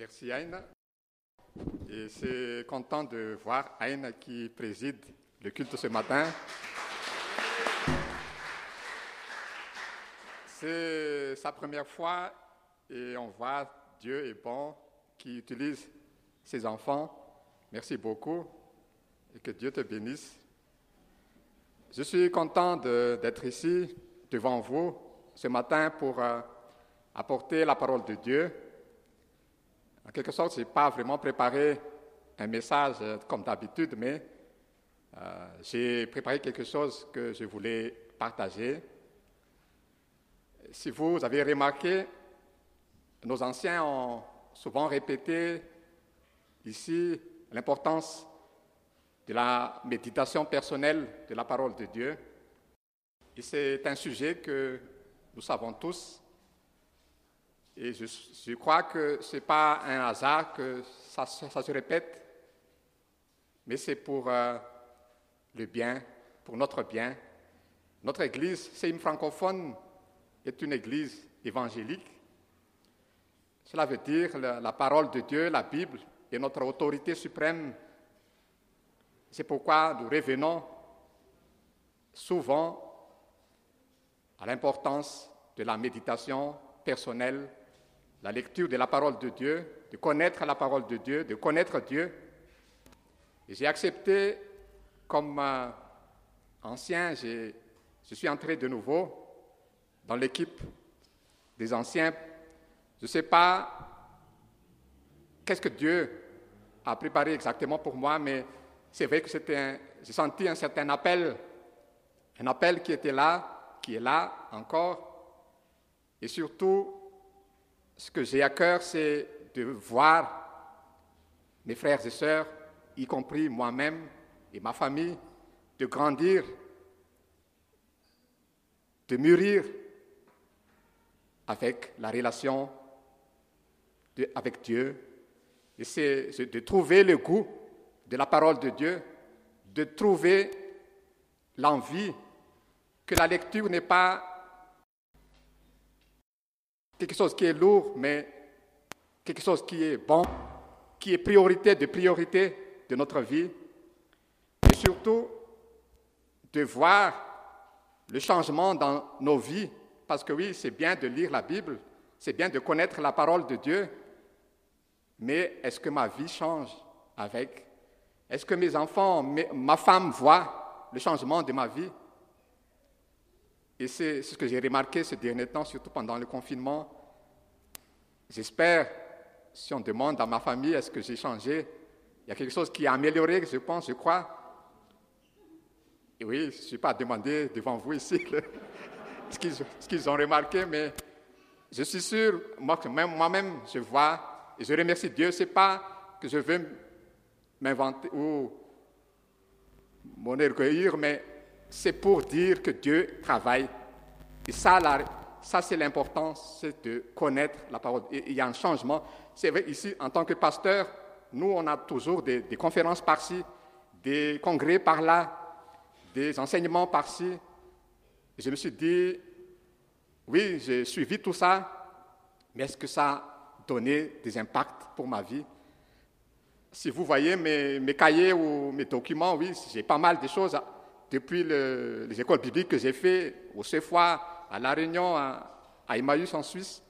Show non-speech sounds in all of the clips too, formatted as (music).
Merci Aïna. Et c'est content de voir Aïna qui préside le culte ce matin. C'est sa première fois et on voit Dieu est bon qui utilise ses enfants. Merci beaucoup et que Dieu te bénisse. Je suis content d'être ici devant vous ce matin pour euh, apporter la parole de Dieu. En quelque sorte, je n'ai pas vraiment préparé un message euh, comme d'habitude, mais euh, j'ai préparé quelque chose que je voulais partager. Si vous avez remarqué, nos anciens ont souvent répété ici l'importance de la méditation personnelle de la parole de Dieu. Et c'est un sujet que nous savons tous. Et je, crois que ce n'est pas un hasard que ça, se répète, mais c'est pour euh, le bien, pour notre bien. Notre Église, c'est une francophone, est une Église évangélique. Cela veut dire la, la parole de Dieu, la Bible, est notre autorité suprême c'est pourquoi nous revenons souvent à l'importance de la méditation personnelle, la lecture de la parole de Dieu, de connaître la parole de Dieu, de connaître Dieu. Et j'ai accepté comme euh, ancien, je suis entré de nouveau dans l'équipe des anciens. Je ne sais pas qu'est-ce que Dieu a préparé exactement pour moi, mais c'est vrai que j'ai senti un certain appel, un appel qui était là, qui est là encore. Et surtout, ce que j'ai à cœur, c'est de voir mes frères et sœurs, y compris moi-même et ma famille, de grandir, de mûrir avec la relation avec Dieu. Et c'est de trouver le goût de la parole de Dieu, de trouver l'envie que la lecture n'est pas quelque chose qui est lourd, mais quelque chose qui est bon, qui est priorité de priorité de notre vie, et surtout de voir le changement dans nos vies, parce que oui, c'est bien de lire la Bible, c'est bien de connaître la parole de Dieu, mais est-ce que ma vie change avec? Est-ce que mes enfants, ma femme voient le changement de ma vie? Et c'est ce que j'ai remarqué ces derniers temps, surtout pendant le confinement. J'espère, si on demande à ma famille, est-ce que j'ai changé? Il y a quelque chose qui a amélioré, je pense, je crois. Et oui, je ne suis pas demandé devant vous ici (laughs) ce qu'ils ont remarqué, mais je suis sûr, moi-même, je vois, et je remercie Dieu, ce n'est pas que je veux m'inventer ou m'enorgueillir, mais c'est pour dire que Dieu travaille. Et ça, ça c'est l'importance, c'est de connaître la parole. Il y a un changement. C'est vrai, ici, en tant que pasteur, nous, on a toujours des, conférences par-ci, des congrès par-là, des enseignements par-ci. Je me suis dit, oui, j'ai suivi tout ça, mais est-ce que ça a donné des impacts pour ma vie? Si vous voyez mes, cahiers ou mes documents, oui, j'ai pas mal de choses depuis les écoles bibliques que j'ai fait au CEFOI, à La Réunion, à, Emmaüs en Suisse.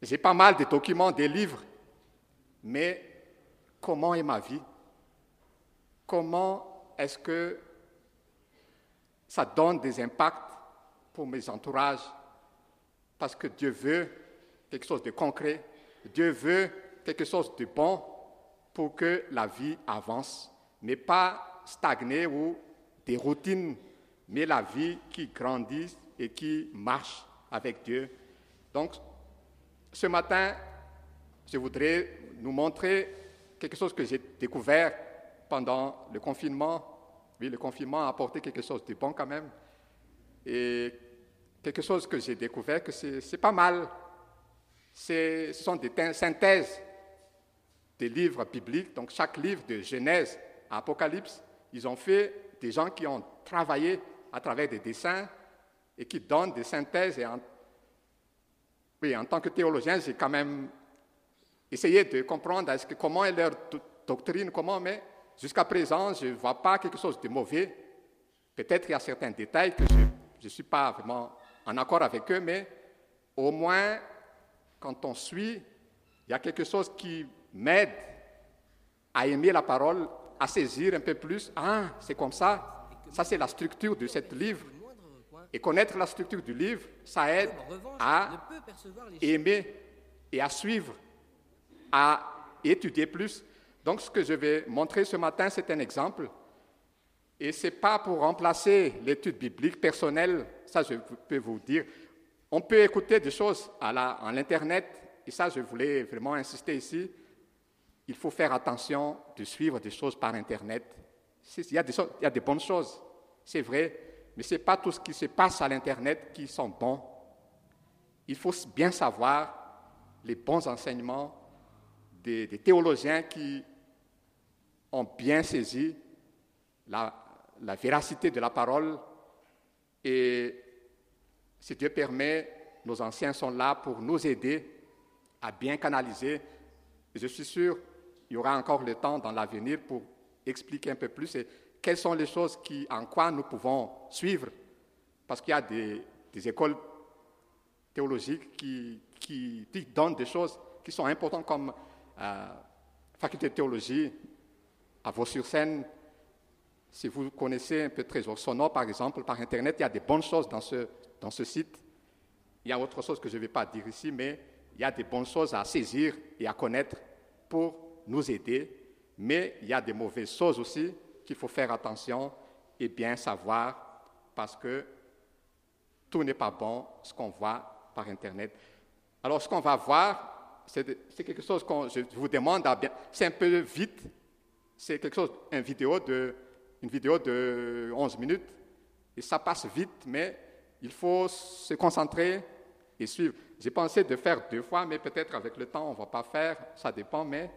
J'ai pas mal de documents, des livres. Mais comment est ma vie? Comment est-ce que ça donne des impacts pour mes entourages? Parce que Dieu veut quelque chose de concret. Dieu veut quelque chose de bon pour que la vie avance, mais pas stagner ou des routines, mais la vie qui grandit et qui marche avec Dieu. Donc, ce matin, je voudrais nous montrer quelque chose que j'ai découvert pendant le confinement. Oui, le confinement a apporté quelque chose de bon quand même. Et quelque chose que j'ai découvert que c'est pas mal. Ce sont des synthèses des livres bibliques, donc chaque livre de Genèse à Apocalypse, ils ont fait des gens qui ont travaillé à travers des dessins et qui donnent des synthèses. Et en, oui, en tant que théologien, j'ai quand même essayer de comprendre comment est leur doctrine, comment, mais jusqu'à présent, je ne vois pas quelque chose de mauvais. Peut-être qu'il y a certains détails que je ne suis pas vraiment en accord avec eux, mais au moins, quand on suit, il y a quelque chose qui m'aide à aimer la parole, à saisir un peu plus. Ah, c'est comme ça. Ça, c'est la structure de ce livre. Et connaître la structure du livre, ça aide à aimer et à suivre, à étudier plus. Donc, ce que je vais montrer ce matin, c'est un exemple. Et ce n'est pas pour remplacer l'étude biblique personnelle, ça je peux vous dire. On peut écouter des choses à l'Internet, et ça je voulais vraiment insister ici. Il faut faire attention de suivre des choses par Internet. Il y a des, il y a des bonnes choses, c'est vrai, mais ce n'est pas tout ce qui se passe à l'Internet qui sont bons. Il faut bien savoir les bons enseignements des, théologiens qui ont bien saisi la, la véracité de la parole et si Dieu permet, nos anciens sont là pour nous aider à bien canaliser. Et je suis sûr qu'il y aura encore le temps dans l'avenir pour expliquer un peu plus et quelles sont les choses en quoi nous pouvons suivre. Parce qu'il y a des, écoles théologiques qui, qui, donnent des choses qui sont importantes comme euh, faculté de théologie à Vaux-sur-Seine, si vous connaissez un peu Trésor Sonore, par exemple, par Internet, il y a des bonnes choses dans ce, dans ce site. Il y a autre chose que je ne vais pas dire ici, mais il y a des bonnes choses à saisir et à connaître pour nous aider. Mais il y a des mauvaises choses aussi qu'il faut faire attention et bien savoir parce que tout n'est pas bon ce qu'on voit par Internet. Alors, ce qu'on va voir, c'est quelque chose que je vous demande à bien. C'est un peu vite. C'est quelque chose, une vidéo de une vidéo de 11 minutes et ça passe vite, mais il faut se concentrer et suivre. J'ai pensé de faire deux fois, mais peut-être avec le temps, on ne va pas faire, ça dépend, mais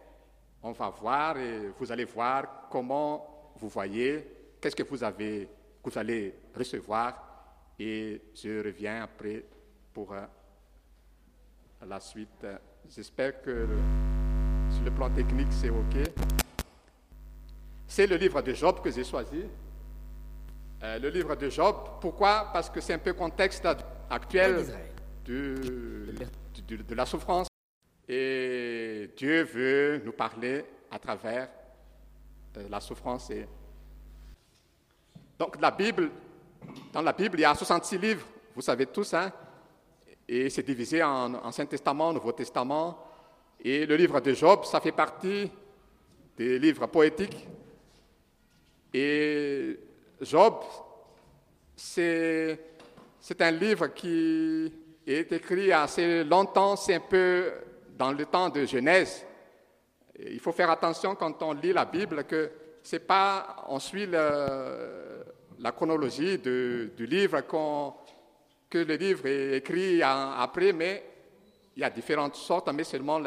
on va voir et vous allez voir comment vous voyez, qu'est-ce que vous, avez, vous allez recevoir et je reviens après pour euh, la suite. J'espère que sur le plan technique, c'est OK. C'est le livre de Job que j'ai choisi. Euh, le livre de Job, pourquoi? Parce que c'est un peu le contexte actuel de, de, la souffrance. Et Dieu veut nous parler à travers euh, la souffrance. Donc la Bible, dans la Bible, il y a 66 livres, vous savez tous, hein? et c'est divisé en Ancien Testament, Nouveau Testament. Et le livre de Job, ça fait partie des livres poétiques et Job, c'est un livre qui est écrit assez longtemps, c'est un peu dans le temps de Genèse. il faut faire attention quand on lit la Bible que c'est pas on suit la chronologie du livre que le livre est écrit après, mais il y a différentes sortes, mais seulement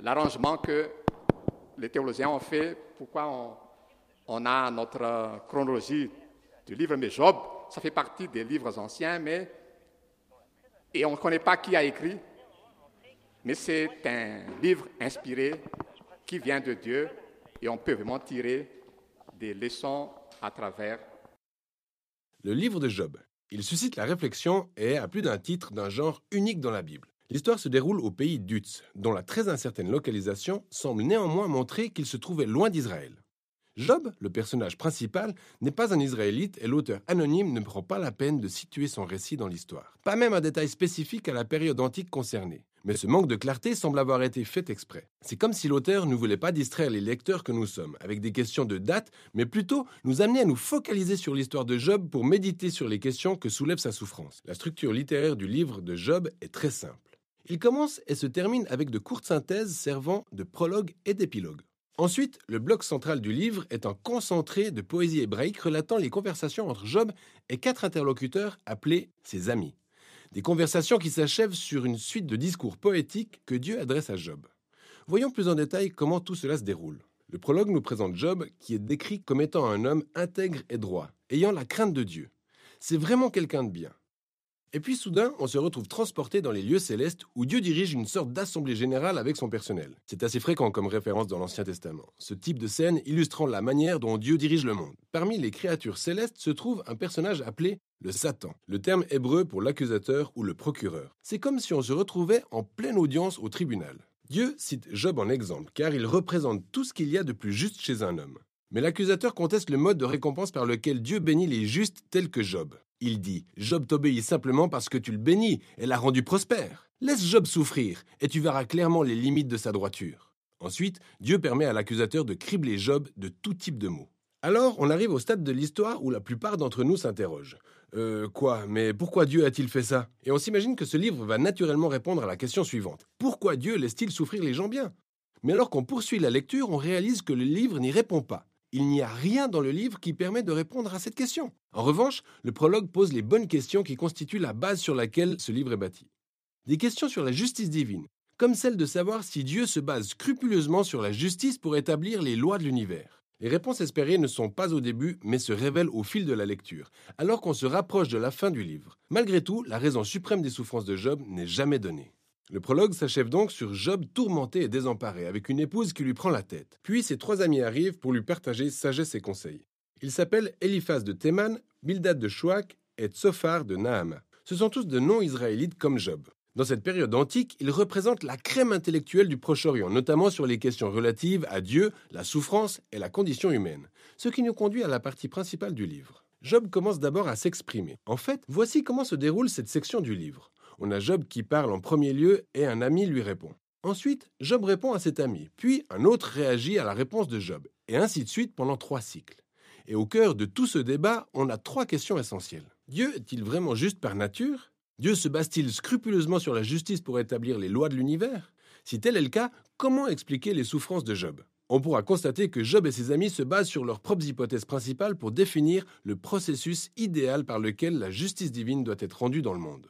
l'arrangement que les théologiens ont fait. Pourquoi on, on a notre chronologie du livre de Job, ça fait partie des livres anciens, mais et on ne connaît pas qui a écrit, mais c'est un livre inspiré qui vient de Dieu et on peut vraiment tirer des leçons à travers. Le livre de Job. Il suscite la réflexion et est à plus d'un titre d'un genre unique dans la Bible. L'histoire se déroule au pays d'Utz, dont la très incertaine localisation semble néanmoins montrer qu'il se trouvait loin d'Israël. Job, le personnage principal, n'est pas un Israélite et l'auteur anonyme ne prend pas la peine de situer son récit dans l'histoire. Pas même un détail spécifique à la période antique concernée. Mais ce manque de clarté semble avoir été fait exprès. C'est comme si l'auteur ne voulait pas distraire les lecteurs que nous sommes avec des questions de date, mais plutôt nous amener à nous focaliser sur l'histoire de Job pour méditer sur les questions que soulève sa souffrance. La structure littéraire du livre de Job est très simple. Il commence et se termine avec de courtes synthèses servant de prologue et d'épilogue. Ensuite, le bloc central du livre est un concentré de poésie hébraïque relatant les conversations entre Job et quatre interlocuteurs appelés ses amis. Des conversations qui s'achèvent sur une suite de discours poétiques que Dieu adresse à Job. Voyons plus en détail comment tout cela se déroule. Le prologue nous présente Job qui est décrit comme étant un homme intègre et droit, ayant la crainte de Dieu. C'est vraiment quelqu'un de bien. Et puis soudain, on se retrouve transporté dans les lieux célestes où Dieu dirige une sorte d'assemblée générale avec son personnel. C'est assez fréquent comme référence dans l'Ancien Testament, ce type de scène illustrant la manière dont Dieu dirige le monde. Parmi les créatures célestes se trouve un personnage appelé le Satan, le terme hébreu pour l'accusateur ou le procureur. C'est comme si on se retrouvait en pleine audience au tribunal. Dieu cite Job en exemple, car il représente tout ce qu'il y a de plus juste chez un homme. Mais l'accusateur conteste le mode de récompense par lequel Dieu bénit les justes tels que Job. Il dit Job t'obéit simplement parce que tu le bénis et l'a rendu prospère. Laisse Job souffrir et tu verras clairement les limites de sa droiture. Ensuite, Dieu permet à l'accusateur de cribler Job de tout type de mots. Alors, on arrive au stade de l'histoire où la plupart d'entre nous s'interrogent. Euh, quoi? Mais pourquoi Dieu a-t-il fait ça? Et on s'imagine que ce livre va naturellement répondre à la question suivante. Pourquoi Dieu laisse-t-il souffrir les gens bien? Mais alors qu'on poursuit la lecture, on réalise que le livre n'y répond pas il n'y a rien dans le livre qui permet de répondre à cette question. En revanche, le prologue pose les bonnes questions qui constituent la base sur laquelle ce livre est bâti. Des questions sur la justice divine, comme celle de savoir si Dieu se base scrupuleusement sur la justice pour établir les lois de l'univers. Les réponses espérées ne sont pas au début, mais se révèlent au fil de la lecture, alors qu'on se rapproche de la fin du livre. Malgré tout, la raison suprême des souffrances de Job n'est jamais donnée. Le prologue s'achève donc sur Job tourmenté et désemparé, avec une épouse qui lui prend la tête. Puis ses trois amis arrivent pour lui partager sagesse et conseils. Ils s'appellent Eliphaz de Théman, Bildad de Chouak et Tsophar de Nahama. Ce sont tous de non-israélites comme Job. Dans cette période antique, ils représentent la crème intellectuelle du Proche-Orient, notamment sur les questions relatives à Dieu, la souffrance et la condition humaine. Ce qui nous conduit à la partie principale du livre. Job commence d'abord à s'exprimer. En fait, voici comment se déroule cette section du livre. On a Job qui parle en premier lieu et un ami lui répond. Ensuite, Job répond à cet ami, puis un autre réagit à la réponse de Job, et ainsi de suite pendant trois cycles. Et au cœur de tout ce débat, on a trois questions essentielles. Dieu est-il vraiment juste par nature? Dieu se base-t-il scrupuleusement sur la justice pour établir les lois de l'univers? Si tel est le cas, comment expliquer les souffrances de Job? On pourra constater que Job et ses amis se basent sur leurs propres hypothèses principales pour définir le processus idéal par lequel la justice divine doit être rendue dans le monde.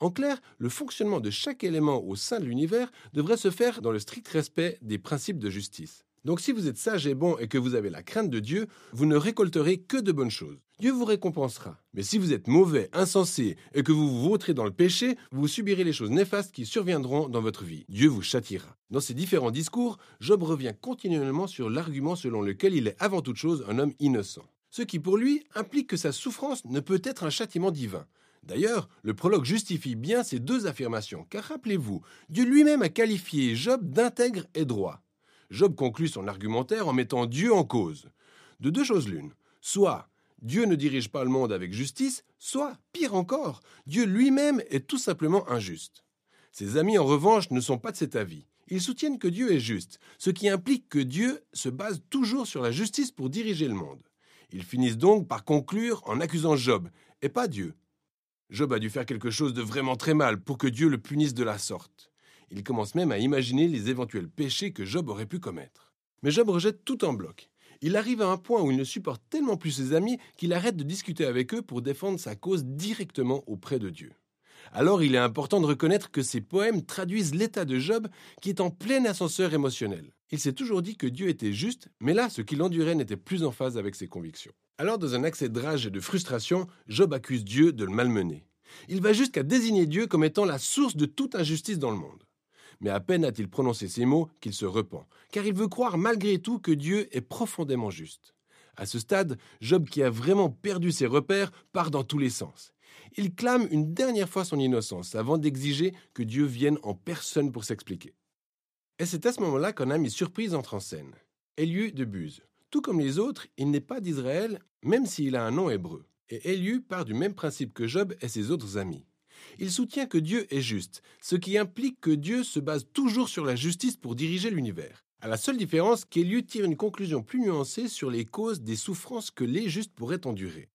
En clair, le fonctionnement de chaque élément au sein de l'univers devrait se faire dans le strict respect des principes de justice. Donc si vous êtes sage et bon et que vous avez la crainte de Dieu, vous ne récolterez que de bonnes choses. Dieu vous récompensera. Mais si vous êtes mauvais, insensé et que vous vous vautrez dans le péché, vous subirez les choses néfastes qui surviendront dans votre vie. Dieu vous châtiera. Dans ces différents discours, Job revient continuellement sur l'argument selon lequel il est avant toute chose un homme innocent. Ce qui pour lui implique que sa souffrance ne peut être un châtiment divin. D'ailleurs, le prologue justifie bien ces deux affirmations, car rappelez-vous, Dieu lui-même a qualifié Job d'intègre et droit. Job conclut son argumentaire en mettant Dieu en cause. De deux choses l'une. Soit Dieu ne dirige pas le monde avec justice, soit, pire encore, Dieu lui-même est tout simplement injuste. Ses amis, en revanche, ne sont pas de cet avis. Ils soutiennent que Dieu est juste, ce qui implique que Dieu se base toujours sur la justice pour diriger le monde. Ils finissent donc par conclure en accusant Job, et pas Dieu. Job a dû faire quelque chose de vraiment très mal pour que Dieu le punisse de la sorte. Il commence même à imaginer les éventuels péchés que Job aurait pu commettre. Mais Job rejette tout en bloc. Il arrive à un point où il ne supporte tellement plus ses amis qu'il arrête de discuter avec eux pour défendre sa cause directement auprès de Dieu. Alors il est important de reconnaître que ces poèmes traduisent l'état de Job qui est en plein ascenseur émotionnel. Il s'est toujours dit que Dieu était juste, mais là, ce qu'il endurait n'était plus en phase avec ses convictions. Alors, dans un accès de rage et de frustration, Job accuse Dieu de le malmener. Il va jusqu'à désigner Dieu comme étant la source de toute injustice dans le monde. Mais à peine a-t-il prononcé ces mots qu'il se repent, car il veut croire malgré tout que Dieu est profondément juste. À ce stade, Job, qui a vraiment perdu ses repères, part dans tous les sens. Il clame une dernière fois son innocence avant d'exiger que Dieu vienne en personne pour s'expliquer. Et c'est à ce moment-là qu'un ami surprise entre en scène. Éliu de Buse. Tout comme les autres, il n'est pas d'Israël, même s'il a un nom hébreu. Et Éliu part du même principe que Job et ses autres amis. Il soutient que Dieu est juste, ce qui implique que Dieu se base toujours sur la justice pour diriger l'univers. À la seule différence qu'Éliu tire une conclusion plus nuancée sur les causes des souffrances que les justes pourraient endurer.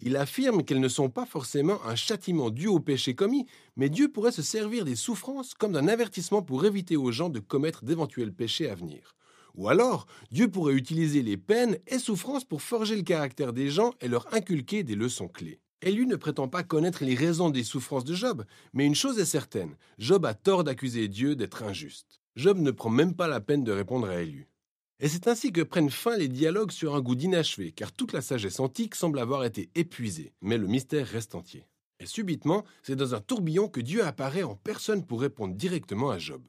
Il affirme qu'elles ne sont pas forcément un châtiment dû au péché commis, mais Dieu pourrait se servir des souffrances comme d'un avertissement pour éviter aux gens de commettre d'éventuels péchés à venir. Ou alors, Dieu pourrait utiliser les peines et souffrances pour forger le caractère des gens et leur inculquer des leçons clés. Élu ne prétend pas connaître les raisons des souffrances de Job, mais une chose est certaine, Job a tort d'accuser Dieu d'être injuste. Job ne prend même pas la peine de répondre à Élu. Et c'est ainsi que prennent fin les dialogues sur un goût d'inachevé, car toute la sagesse antique semble avoir été épuisée, mais le mystère reste entier. Et subitement, c'est dans un tourbillon que Dieu apparaît en personne pour répondre directement à Job.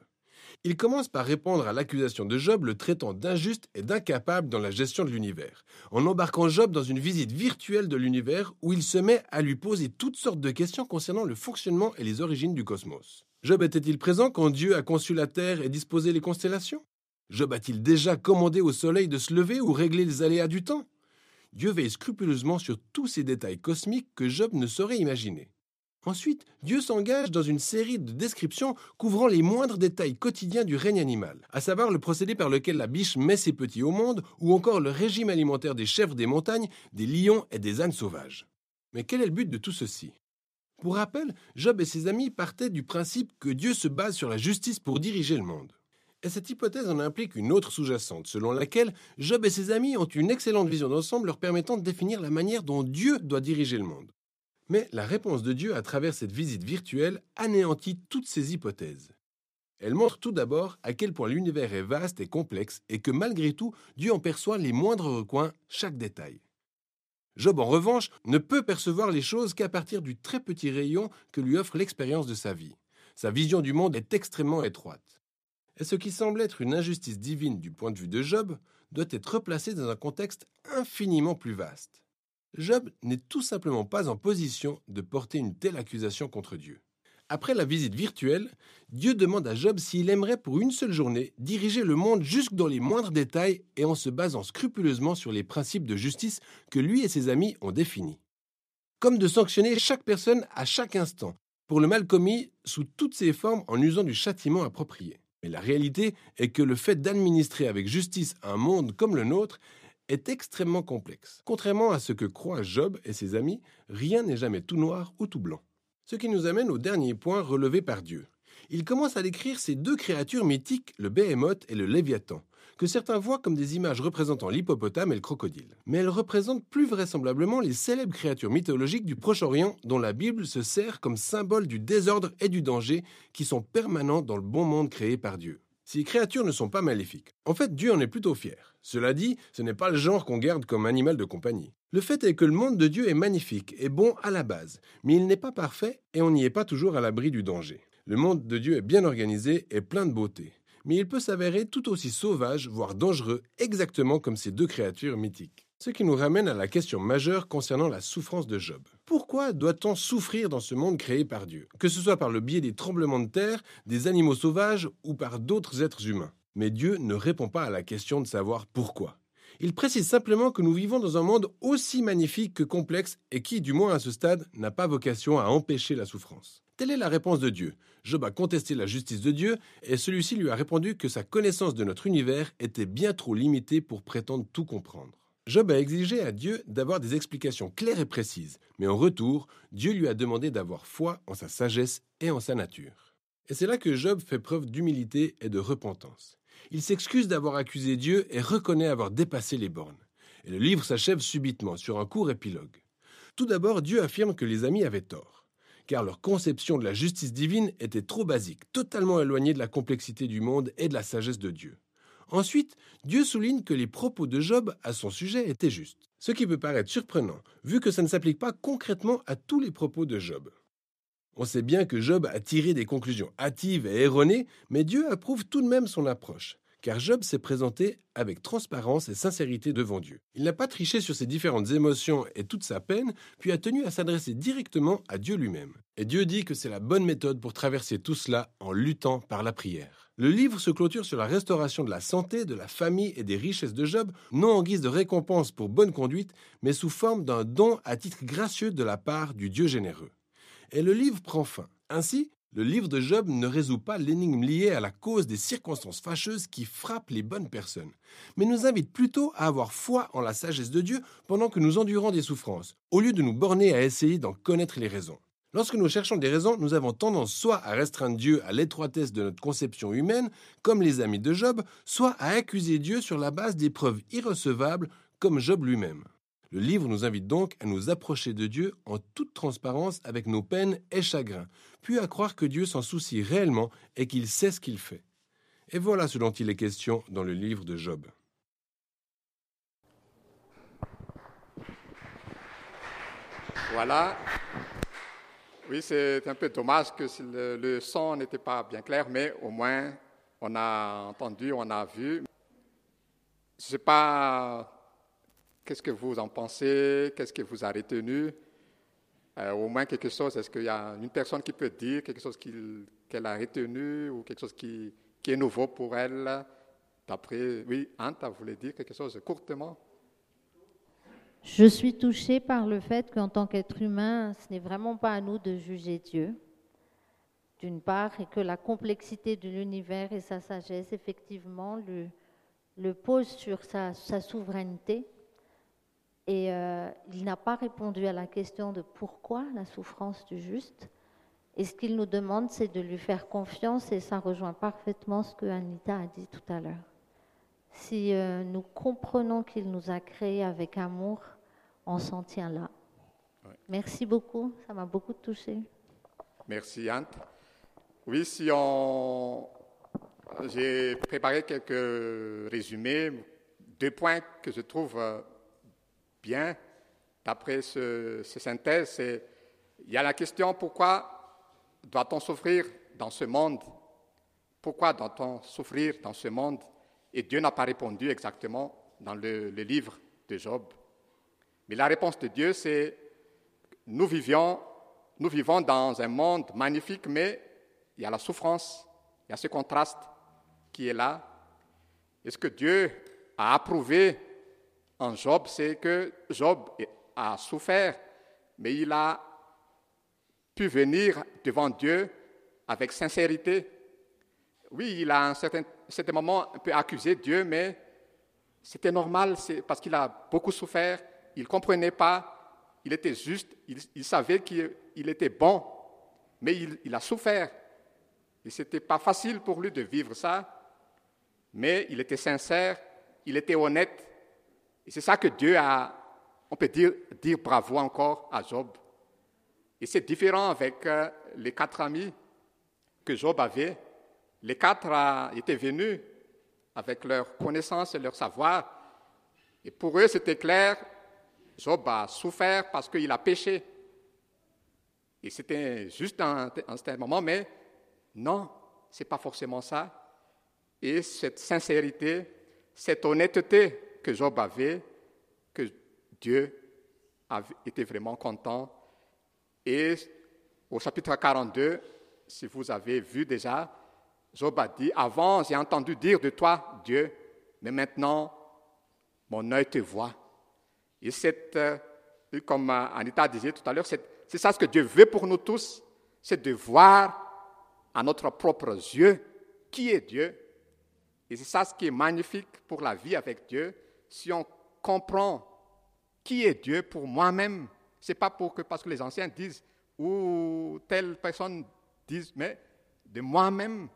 Il commence par répondre à l'accusation de Job, le traitant d'injuste et d'incapable dans la gestion de l'univers, en embarquant Job dans une visite virtuelle de l'univers où il se met à lui poser toutes sortes de questions concernant le fonctionnement et les origines du cosmos. Job était-il présent quand Dieu a conçu la Terre et disposé les constellations? Job a-t-il déjà commandé au soleil de se lever ou régler les aléas du temps? Dieu veille scrupuleusement sur tous ces détails cosmiques que Job ne saurait imaginer. Ensuite, Dieu s'engage dans une série de descriptions couvrant les moindres détails quotidiens du règne animal, à savoir le procédé par lequel la biche met ses petits au monde, ou encore le régime alimentaire des chèvres des montagnes, des lions et des ânes sauvages. Mais quel est le but de tout ceci? Pour rappel, Job et ses amis partaient du principe que Dieu se base sur la justice pour diriger le monde. Et cette hypothèse en implique une autre sous-jacente, selon laquelle Job et ses amis ont une excellente vision d'ensemble leur permettant de définir la manière dont Dieu doit diriger le monde. Mais la réponse de Dieu à travers cette visite virtuelle anéantit toutes ces hypothèses. Elle montre tout d'abord à quel point l'univers est vaste et complexe et que malgré tout, Dieu en perçoit les moindres recoins, chaque détail. Job, en revanche, ne peut percevoir les choses qu'à partir du très petit rayon que lui offre l'expérience de sa vie. Sa vision du monde est extrêmement étroite. Et ce qui semble être une injustice divine du point de vue de Job doit être replacé dans un contexte infiniment plus vaste. Job n'est tout simplement pas en position de porter une telle accusation contre Dieu. Après la visite virtuelle, Dieu demande à Job s'il aimerait pour une seule journée diriger le monde jusque dans les moindres détails et en se basant scrupuleusement sur les principes de justice que lui et ses amis ont définis. Comme de sanctionner chaque personne à chaque instant pour le mal commis sous toutes ses formes en usant du châtiment approprié. Mais la réalité est que le fait d'administrer avec justice un monde comme le nôtre est extrêmement complexe. Contrairement à ce que croient Job et ses amis, rien n'est jamais tout noir ou tout blanc. Ce qui nous amène au dernier point relevé par Dieu. Il commence à décrire ces deux créatures mythiques, le Béhémoth et le Léviathan, que certains voient comme des images représentant l'hippopotame et le crocodile. Mais elles représentent plus vraisemblablement les célèbres créatures mythologiques du Proche-Orient dont la Bible se sert comme symbole du désordre et du danger qui sont permanents dans le bon monde créé par Dieu. Ces créatures ne sont pas maléfiques. En fait, Dieu en est plutôt fier. Cela dit, ce n'est pas le genre qu'on garde comme animal de compagnie. Le fait est que le monde de Dieu est magnifique et bon à la base, mais il n'est pas parfait et on n'y est pas toujours à l'abri du danger. Le monde de Dieu est bien organisé et plein de beauté, mais il peut s'avérer tout aussi sauvage, voire dangereux, exactement comme ces deux créatures mythiques. Ce qui nous ramène à la question majeure concernant la souffrance de Job. Pourquoi doit-on souffrir dans ce monde créé par Dieu Que ce soit par le biais des tremblements de terre, des animaux sauvages ou par d'autres êtres humains? Mais Dieu ne répond pas à la question de savoir pourquoi. Il précise simplement que nous vivons dans un monde aussi magnifique que complexe et qui, du moins à ce stade, n'a pas vocation à empêcher la souffrance. Telle est la réponse de Dieu. Job a contesté la justice de Dieu et celui-ci lui a répondu que sa connaissance de notre univers était bien trop limitée pour prétendre tout comprendre. Job a exigé à Dieu d'avoir des explications claires et précises, mais en retour, Dieu lui a demandé d'avoir foi en sa sagesse et en sa nature. Et c'est là que Job fait preuve d'humilité et de repentance. Il s'excuse d'avoir accusé Dieu et reconnaît avoir dépassé les bornes. Et le livre s'achève subitement sur un court épilogue. Tout d'abord, Dieu affirme que les amis avaient tort, car leur conception de la justice divine était trop basique, totalement éloignée de la complexité du monde et de la sagesse de Dieu. Ensuite, Dieu souligne que les propos de Job à son sujet étaient justes, ce qui peut paraître surprenant, vu que ça ne s'applique pas concrètement à tous les propos de Job. On sait bien que Job a tiré des conclusions hâtives et erronées, mais Dieu approuve tout de même son approche, car Job s'est présenté avec transparence et sincérité devant Dieu. Il n'a pas triché sur ses différentes émotions et toute sa peine, puis a tenu à s'adresser directement à Dieu lui-même. Et Dieu dit que c'est la bonne méthode pour traverser tout cela en luttant par la prière. Le livre se clôture sur la restauration de la santé, de la famille et des richesses de Job, non en guise de récompense pour bonne conduite, mais sous forme d'un don à titre gracieux de la part du Dieu généreux. Et le livre prend fin. Ainsi, le livre de Job ne résout pas l'énigme liée à la cause des circonstances fâcheuses qui frappent les bonnes personnes, mais nous invite plutôt à avoir foi en la sagesse de Dieu pendant que nous endurons des souffrances, au lieu de nous borner à essayer d'en connaître les raisons. Lorsque nous cherchons des raisons, nous avons tendance soit à restreindre Dieu à l'étroitesse de notre conception humaine, comme les amis de Job, soit à accuser Dieu sur la base des preuves irrecevables, comme Job lui-même. Le livre nous invite donc à nous approcher de Dieu en toute transparence avec nos peines et chagrins, puis à croire que Dieu s'en soucie réellement et qu'il sait ce qu'il fait. Et voilà ce dont il est question dans le livre de Job. Voilà Oui, c'est un peu dommage que le, son n'était pas bien clair, mais au moins on a entendu, on a vu. Je ne sais pas qu'est-ce que vous en pensez, qu'est-ce que vous a retenu? Euh, au moins quelque chose, est-ce qu'il y a une personne qui peut dire quelque chose qu'elle a retenu ou quelque chose qui, qui est nouveau pour elle? D'après, oui, Anta voulait dire quelque chose courtement? Je suis touchée par le fait qu'en tant qu'être humain, ce n'est vraiment pas à nous de juger Dieu, d'une part, et que la complexité de l'univers et sa sagesse, effectivement, le, pose sur sa, sa souveraineté. Et euh, il n'a pas répondu à la question de pourquoi la souffrance du juste. Et ce qu'il nous demande, c'est de lui faire confiance, et ça rejoint parfaitement ce que Anita a dit tout à l'heure. Si euh, nous comprenons qu'il nous a créés avec amour, on s'en tient là. Ouais. Merci beaucoup, ça m'a beaucoup touché. Merci Anne. Oui, si on... J'ai préparé quelques résumés, deux points que je trouve euh, bien d'après ce, ce synthèse. C'est, il y a la question pourquoi doit-on souffrir dans ce monde? Pourquoi doit-on souffrir dans ce monde? Et Dieu n'a pas répondu exactement dans le, livre de Job. Mais la réponse de Dieu, c'est nous vivions, nous vivons dans un monde magnifique, mais il y a la souffrance, il y a ce contraste qui est là. Et ce que Dieu a approuvé en Job, c'est que Job a souffert, mais il a pu venir devant Dieu avec sincérité. Oui, il a un certain, certain moment un peu accusé Dieu, mais c'était normal, parce qu'il a beaucoup souffert, il ne comprenait pas, il était juste, il, savait qu'il était bon, mais il, il a souffert. Et ce n'était pas facile pour lui de vivre ça, mais il était sincère, il était honnête. Et c'est ça que Dieu a, on peut dire, dire bravo encore à Job. Et c'est différent avec euh, les quatre amis que Job avait. Les quatre étaient venus avec leur connaissance et leur savoir. Et pour eux, c'était clair, Job a souffert parce qu'il a péché. Et c'était juste un, certain moment, mais non, ce n'est pas forcément ça. Et cette sincérité, cette honnêteté que Job avait, que Dieu était vraiment content. Et au chapitre 42, si vous avez vu déjà, Job a dit, avant j'ai entendu dire de toi, Dieu, mais maintenant mon œil te voit. Et c'est, euh, comme Anita disait tout à l'heure, c'est ça ce que Dieu veut pour nous tous, c'est de voir à notre propre yeux qui est Dieu. Et c'est ça ce qui est magnifique pour la vie avec Dieu. Si on comprend qui est Dieu pour moi-même, c'est pas pour que parce que les anciens disent ou telle personne dise, mais de moi-même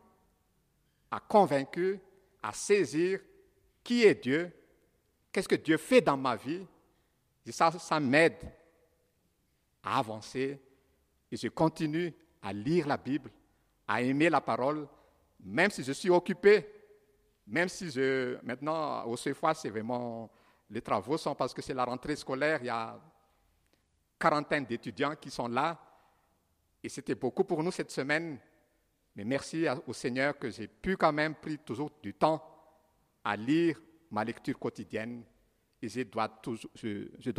à convaincre, à saisir qui est Dieu, qu'est-ce que Dieu fait dans ma vie, et ça, ça m'aide à avancer. Et je continue à lire la Bible, à aimer la parole, même si je suis occupé, même si je, maintenant, au CFA, c'est vraiment, les travaux sont parce que c'est la rentrée scolaire, il y a quarantaine d'étudiants qui sont là. Et c'était beaucoup pour nous cette semaine. Mais merci au Seigneur que j'ai pu quand même prendre toujours du temps à lire ma lecture quotidienne et je dois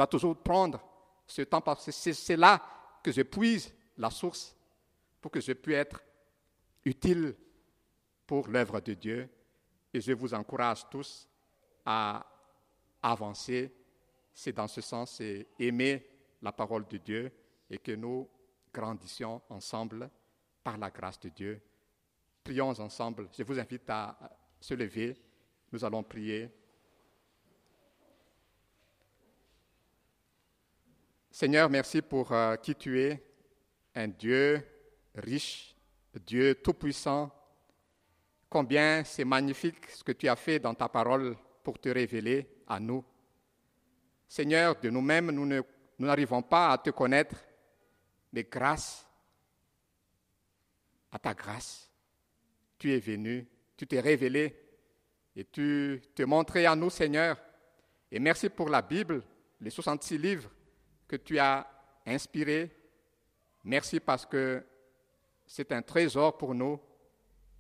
toujours, prendre ce temps parce que c'est là que je puise la source pour que je puisse être utile pour l'œuvre de Dieu. Et je vous encourage tous à avancer. C'est dans ce sens, c'est aimer la parole de Dieu et que nous grandissions ensemble par la grâce de Dieu. Prions ensemble. Je vous invite à se lever. Nous allons prier. Seigneur, merci pour euh, qui tu es, un Dieu riche, Dieu tout-puissant. Combien c'est magnifique ce que tu as fait dans ta parole pour te révéler à nous. Seigneur, de nous-mêmes, nous ne, nous n'arrivons pas à te connaître, mais grâce à ta grâce, tu es venu, tu t'es révélé et tu te montré à nous, Seigneur. Et merci pour la Bible, les 66 livres que tu as inspiré. Merci parce que c'est un trésor pour nous,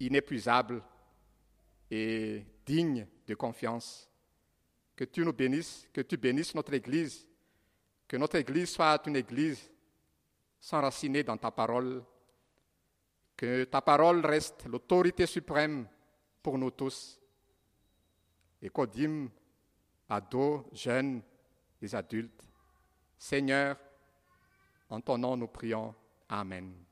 inépuisable et digne de confiance. Que tu nous bénisses, que tu bénisses notre Église, que notre Église soit une Église s'enraciner dans ta parole, que ta parole reste l'autorité suprême pour nous tous, et qu'Odim, ados, jeunes, les adultes, Seigneur, en ton nom nous prions. Amen.